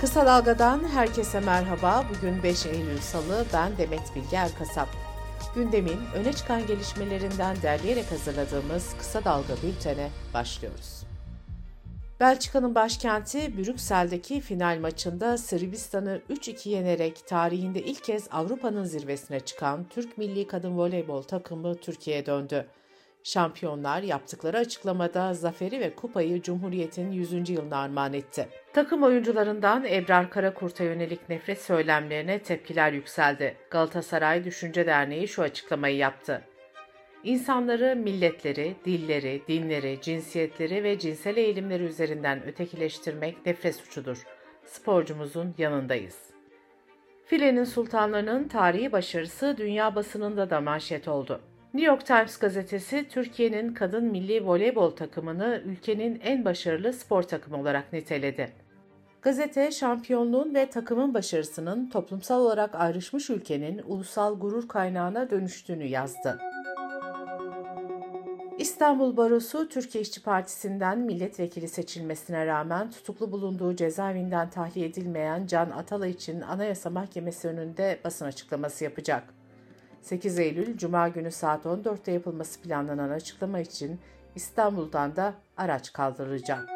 Kısa Dalga'dan herkese merhaba. Bugün 5 Eylül Salı. Ben Demet Bilge Erkasap. Gündemin öne çıkan gelişmelerinden derleyerek hazırladığımız Kısa Dalga bültene başlıyoruz. Belçika'nın başkenti Brüksel'deki final maçında Sırbistan'ı 3-2 yenerek tarihinde ilk kez Avrupa'nın zirvesine çıkan Türk milli kadın voleybol takımı Türkiye'ye döndü. Şampiyonlar yaptıkları açıklamada zaferi ve kupayı Cumhuriyet'in 100. yılına armağan etti. Takım oyuncularından Ebrar Karakurt'a yönelik nefret söylemlerine tepkiler yükseldi. Galatasaray Düşünce Derneği şu açıklamayı yaptı. İnsanları milletleri, dilleri, dinleri, cinsiyetleri ve cinsel eğilimleri üzerinden ötekileştirmek nefret suçudur. Sporcumuzun yanındayız. Filenin sultanlarının tarihi başarısı dünya basınında da manşet oldu. New York Times gazetesi Türkiye'nin kadın milli voleybol takımını ülkenin en başarılı spor takımı olarak niteledi. Gazete şampiyonluğun ve takımın başarısının toplumsal olarak ayrışmış ülkenin ulusal gurur kaynağına dönüştüğünü yazdı. İstanbul Barosu Türkiye İşçi Partisi'nden milletvekili seçilmesine rağmen tutuklu bulunduğu cezaevinden tahliye edilmeyen Can Atalay için Anayasa Mahkemesi önünde basın açıklaması yapacak. 8 Eylül Cuma günü saat 14'te yapılması planlanan açıklama için İstanbul'dan da araç kaldırılacak.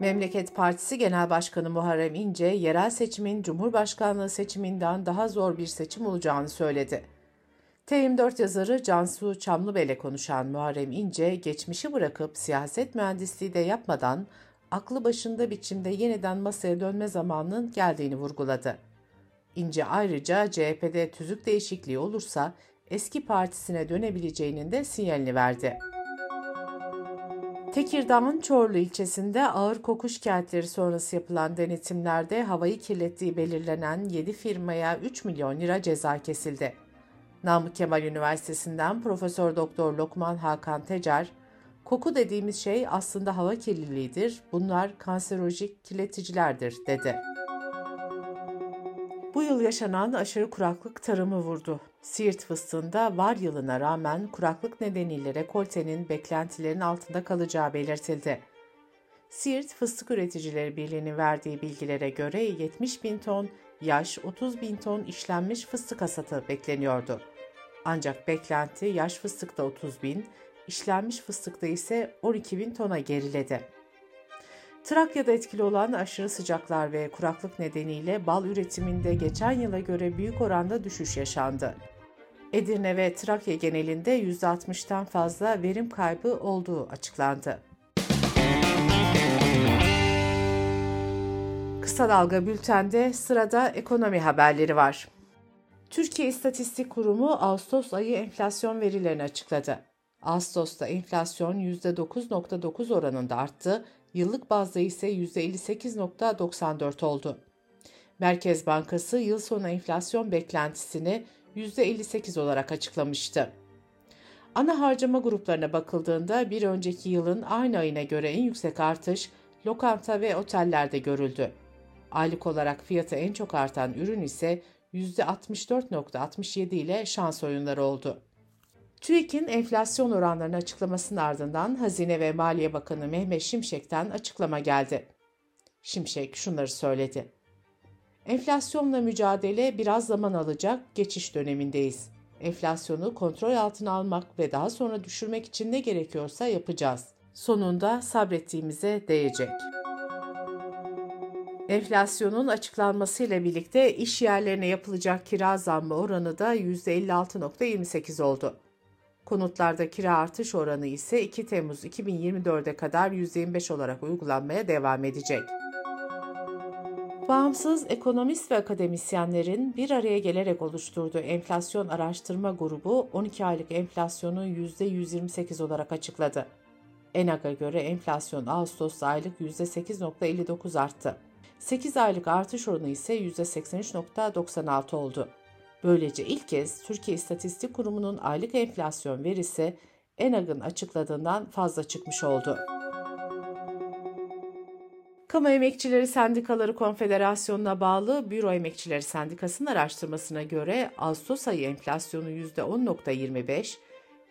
Memleket Partisi Genel Başkanı Muharrem İnce, yerel seçimin Cumhurbaşkanlığı seçiminden daha zor bir seçim olacağını söyledi. TM4 yazarı Cansu Çamlıbel ile konuşan Muharrem İnce, geçmişi bırakıp siyaset mühendisliği de yapmadan aklı başında biçimde yeniden masaya dönme zamanının geldiğini vurguladı. İnce ayrıca CHP'de tüzük değişikliği olursa eski partisine dönebileceğinin de sinyalini verdi. Tekirdağ'ın Çorlu ilçesinde ağır koku şikayetleri sonrası yapılan denetimlerde havayı kirlettiği belirlenen 7 firmaya 3 milyon lira ceza kesildi. Namık Kemal Üniversitesi'nden Profesör Doktor Lokman Hakan Tecer, koku dediğimiz şey aslında hava kirliliğidir, bunlar kanserolojik kirleticilerdir dedi. Bu yıl yaşanan aşırı kuraklık tarımı vurdu. Siirt fıstığında var yılına rağmen kuraklık nedeniyle rekoltenin beklentilerin altında kalacağı belirtildi. Siirt Fıstık Üreticileri Birliği'nin verdiği bilgilere göre 70 bin ton yaş, 30 bin ton işlenmiş fıstık hasatı bekleniyordu. Ancak beklenti yaş fıstıkta 30 bin, işlenmiş fıstıkta ise 12 bin tona geriledi. Trakya'da etkili olan aşırı sıcaklar ve kuraklık nedeniyle bal üretiminde geçen yıla göre büyük oranda düşüş yaşandı. Edirne ve Trakya genelinde %60'tan fazla verim kaybı olduğu açıklandı. Kısa Dalga Bülten'de sırada ekonomi haberleri var. Türkiye İstatistik Kurumu Ağustos ayı enflasyon verilerini açıkladı. Ağustos'ta enflasyon %9.9 oranında arttı, yıllık bazda ise %58.94 oldu. Merkez Bankası yıl sonu enflasyon beklentisini %58 olarak açıklamıştı. Ana harcama gruplarına bakıldığında bir önceki yılın aynı ayına göre en yüksek artış lokanta ve otellerde görüldü. Aylık olarak fiyatı en çok artan ürün ise %64.67 ile şans oyunları oldu. TÜİK'in enflasyon oranlarını açıklamasının ardından Hazine ve Maliye Bakanı Mehmet Şimşek'ten açıklama geldi. Şimşek şunları söyledi. Enflasyonla mücadele biraz zaman alacak, geçiş dönemindeyiz. Enflasyonu kontrol altına almak ve daha sonra düşürmek için ne gerekiyorsa yapacağız. Sonunda sabrettiğimize değecek. Enflasyonun açıklanmasıyla birlikte iş yerlerine yapılacak kira zammı oranı da %56.28 oldu. Konutlarda kira artış oranı ise 2 Temmuz 2024'e kadar %25 olarak uygulanmaya devam edecek. Bağımsız ekonomist ve akademisyenlerin bir araya gelerek oluşturduğu enflasyon araştırma grubu 12 aylık enflasyonu %128 olarak açıkladı. ENAG'a göre enflasyon Ağustos aylık %8.59 arttı. 8 aylık artış oranı ise %83.96 oldu. Böylece ilk kez Türkiye İstatistik Kurumu'nun aylık enflasyon verisi ENAG'ın açıkladığından fazla çıkmış oldu. Kamu Emekçileri Sendikaları Konfederasyonu'na bağlı Büro Emekçileri Sendikası'nın araştırmasına göre Ağustos ayı enflasyonu %10.25,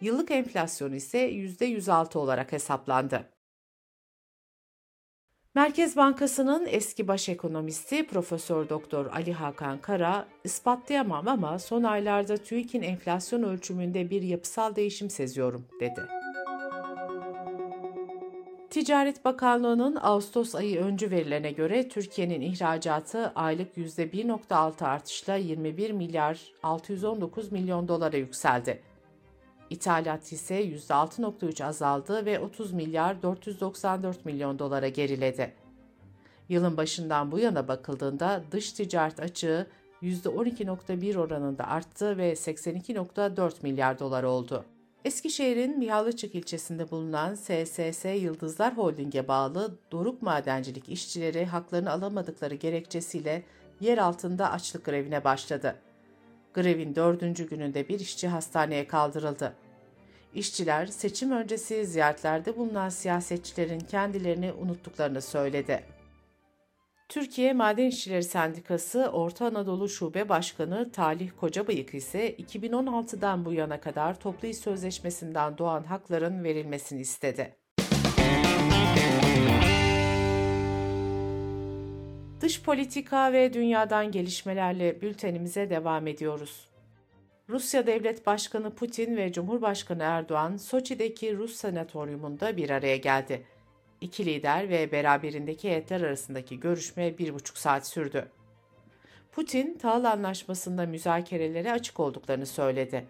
yıllık enflasyon ise %106 olarak hesaplandı. Merkez Bankası'nın eski baş ekonomisti Profesör Doktor Ali Hakan Kara, ispatlayamam ama son aylarda TÜİK'in enflasyon ölçümünde bir yapısal değişim seziyorum, dedi. Ticaret Bakanlığı'nın Ağustos ayı öncü verilerine göre Türkiye'nin ihracatı aylık %1.6 artışla 21 milyar 619 milyon dolara yükseldi. İthalat ise %6.3 azaldı ve 30 milyar 494 milyon dolara geriledi. Yılın başından bu yana bakıldığında dış ticaret açığı %12.1 oranında arttı ve 82.4 milyar dolar oldu. Eskişehir'in Mihalıçık ilçesinde bulunan SSS Yıldızlar Holding'e bağlı Doruk Madencilik işçileri haklarını alamadıkları gerekçesiyle yer altında açlık grevine başladı. Grevin dördüncü gününde bir işçi hastaneye kaldırıldı. İşçiler seçim öncesi ziyaretlerde bulunan siyasetçilerin kendilerini unuttuklarını söyledi. Türkiye Maden İşçileri Sendikası Orta Anadolu Şube Başkanı Talih Kocabıyık ise 2016'dan bu yana kadar toplu iş sözleşmesinden doğan hakların verilmesini istedi. Dış politika ve dünyadan gelişmelerle bültenimize devam ediyoruz. Rusya Devlet Başkanı Putin ve Cumhurbaşkanı Erdoğan Soçi'deki Rus Senatoryumunda bir araya geldi. İki lider ve beraberindeki heyetler arasındaki görüşme bir buçuk saat sürdü. Putin, tahıl anlaşmasında müzakerelere açık olduklarını söyledi.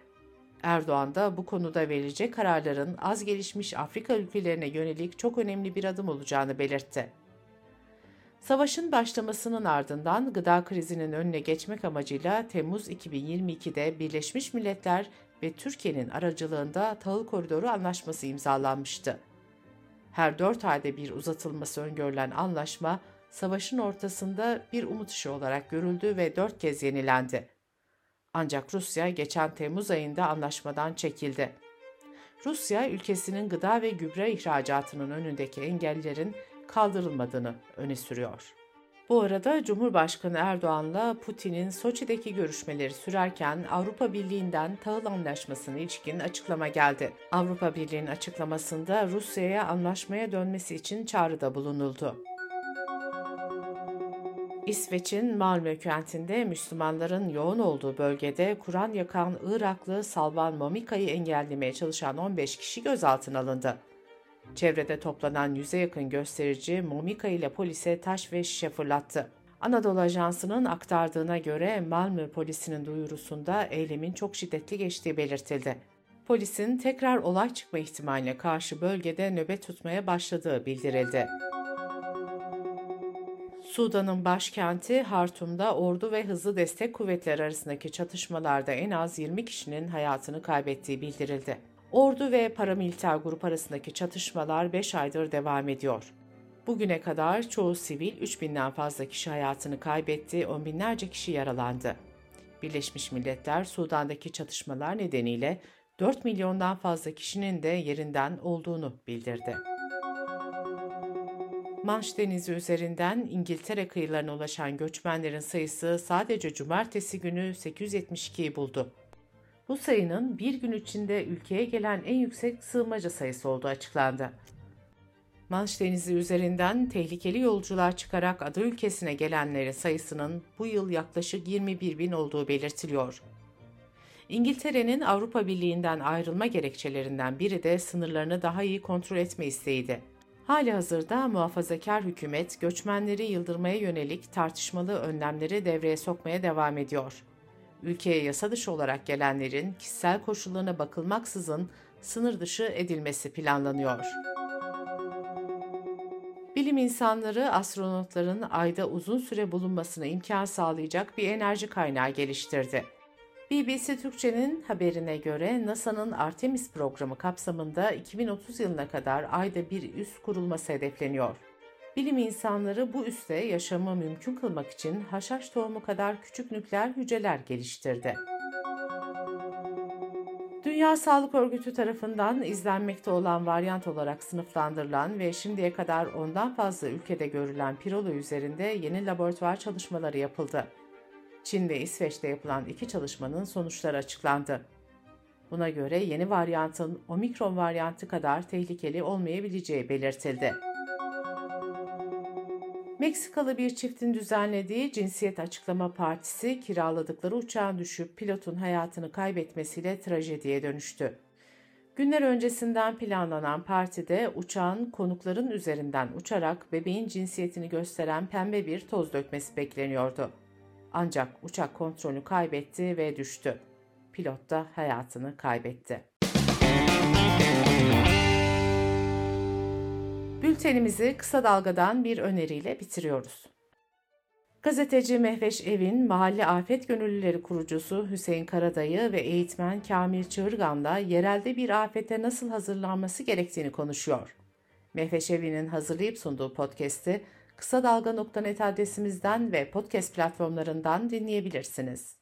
Erdoğan da bu konuda verilecek kararların az gelişmiş Afrika ülkelerine yönelik çok önemli bir adım olacağını belirtti. Savaşın başlamasının ardından gıda krizinin önüne geçmek amacıyla Temmuz 2022'de Birleşmiş Milletler ve Türkiye'nin aracılığında Tahıl Koridoru Anlaşması imzalanmıştı. Her dört ayda bir uzatılması öngörülen anlaşma, savaşın ortasında bir umut ışığı olarak görüldü ve dört kez yenilendi. Ancak Rusya geçen Temmuz ayında anlaşmadan çekildi. Rusya, ülkesinin gıda ve gübre ihracatının önündeki engellerin kaldırılmadığını öne sürüyor. Bu arada Cumhurbaşkanı Erdoğan'la Putin'in Soçi'deki görüşmeleri sürerken Avrupa Birliği'nden tahıl anlaşmasına ilişkin açıklama geldi. Avrupa Birliği'nin açıklamasında Rusya'ya anlaşmaya dönmesi için çağrıda bulunuldu. İsveç'in Malmö kentinde Müslümanların yoğun olduğu bölgede Kur'an yakan Iraklı Salvan Momika'yı engellemeye çalışan 15 kişi gözaltına alındı. Çevrede toplanan yüze yakın gösterici Momika ile polise taş ve şişe fırlattı. Anadolu Ajansı'nın aktardığına göre Malmö polisinin duyurusunda eylemin çok şiddetli geçtiği belirtildi. Polisin tekrar olay çıkma ihtimaline karşı bölgede nöbet tutmaya başladığı bildirildi. Sudan'ın başkenti Hartum'da ordu ve hızlı destek kuvvetleri arasındaki çatışmalarda en az 20 kişinin hayatını kaybettiği bildirildi. Ordu ve paramiliter grup arasındaki çatışmalar 5 aydır devam ediyor. Bugüne kadar çoğu sivil 3000'den fazla kişi hayatını kaybetti, on binlerce kişi yaralandı. Birleşmiş Milletler Sudan'daki çatışmalar nedeniyle 4 milyondan fazla kişinin de yerinden olduğunu bildirdi. Manş Denizi üzerinden İngiltere kıyılarına ulaşan göçmenlerin sayısı sadece cumartesi günü 872'yi buldu. Bu sayının bir gün içinde ülkeye gelen en yüksek sığınmacı sayısı olduğu açıklandı. Manş Denizi üzerinden tehlikeli yolculuğa çıkarak ada ülkesine gelenlerin sayısının bu yıl yaklaşık 21 bin olduğu belirtiliyor. İngiltere'nin Avrupa Birliği'nden ayrılma gerekçelerinden biri de sınırlarını daha iyi kontrol etme isteğiydi. Hali hazırda muhafazakar hükümet göçmenleri yıldırmaya yönelik tartışmalı önlemleri devreye sokmaya devam ediyor ülkeye yasa dışı olarak gelenlerin kişisel koşullarına bakılmaksızın sınır dışı edilmesi planlanıyor. Bilim insanları astronotların ayda uzun süre bulunmasına imkan sağlayacak bir enerji kaynağı geliştirdi. BBC Türkçe'nin haberine göre NASA'nın Artemis programı kapsamında 2030 yılına kadar ayda bir üs kurulması hedefleniyor. Bilim insanları bu üste yaşamı mümkün kılmak için haşhaş tohumu kadar küçük nükleer hücreler geliştirdi. Dünya Sağlık Örgütü tarafından izlenmekte olan varyant olarak sınıflandırılan ve şimdiye kadar ondan fazla ülkede görülen pirolo üzerinde yeni laboratuvar çalışmaları yapıldı. Çin ve İsveç'te yapılan iki çalışmanın sonuçları açıklandı. Buna göre yeni varyantın omikron varyantı kadar tehlikeli olmayabileceği belirtildi. Meksikalı bir çiftin düzenlediği cinsiyet açıklama partisi kiraladıkları uçağın düşüp pilotun hayatını kaybetmesiyle trajediye dönüştü. Günler öncesinden planlanan partide uçağın konukların üzerinden uçarak bebeğin cinsiyetini gösteren pembe bir toz dökmesi bekleniyordu. Ancak uçak kontrolü kaybetti ve düştü. Pilot da hayatını kaybetti. Bültenimizi kısa dalgadan bir öneriyle bitiriyoruz. Gazeteci Mehveş Evin, Mahalle Afet Gönüllüleri kurucusu Hüseyin Karadayı ve eğitmen Kamil Çığırgan'la yerelde bir afete nasıl hazırlanması gerektiğini konuşuyor. Mehveş Evi'nin hazırlayıp sunduğu podcast'i kısa dalga.net adresimizden ve podcast platformlarından dinleyebilirsiniz.